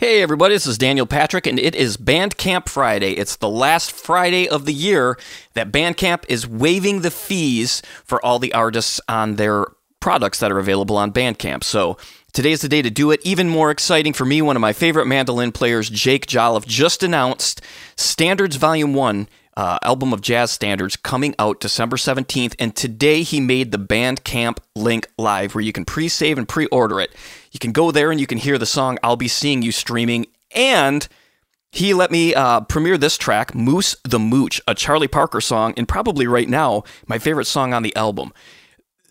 Hey, everybody, this is Daniel Patrick, and it is Bandcamp Friday. It's the last Friday of the year that Bandcamp is waiving the fees for all the artists on their products that are available on Bandcamp. So today's the day to do it. Even more exciting for me, one of my favorite mandolin players, Jake Jolliff, just announced Standards Volume 1 uh, album of jazz standards coming out December 17th. And today he made the Bandcamp link live where you can pre save and pre order it. You can go there and you can hear the song I'll Be Seeing You streaming. And he let me uh, premiere this track, Moose the Mooche, a Charlie Parker song, and probably right now, my favorite song on the album.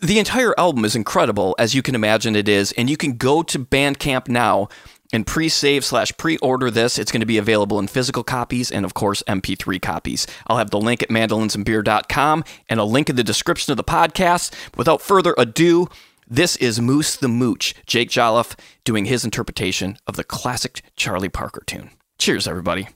The entire album is incredible, as you can imagine it is, and you can go to Bandcamp now and pre-save slash pre-order this. It's going to be available in physical copies and, of course, MP3 copies. I'll have the link at mandolinsandbeer.com and a link in the description of the podcast. Without further ado, this is Moose the Mooche, Jake Jolliff, doing his interpretation of the classic Charlie Parker tune. Cheers, everybody.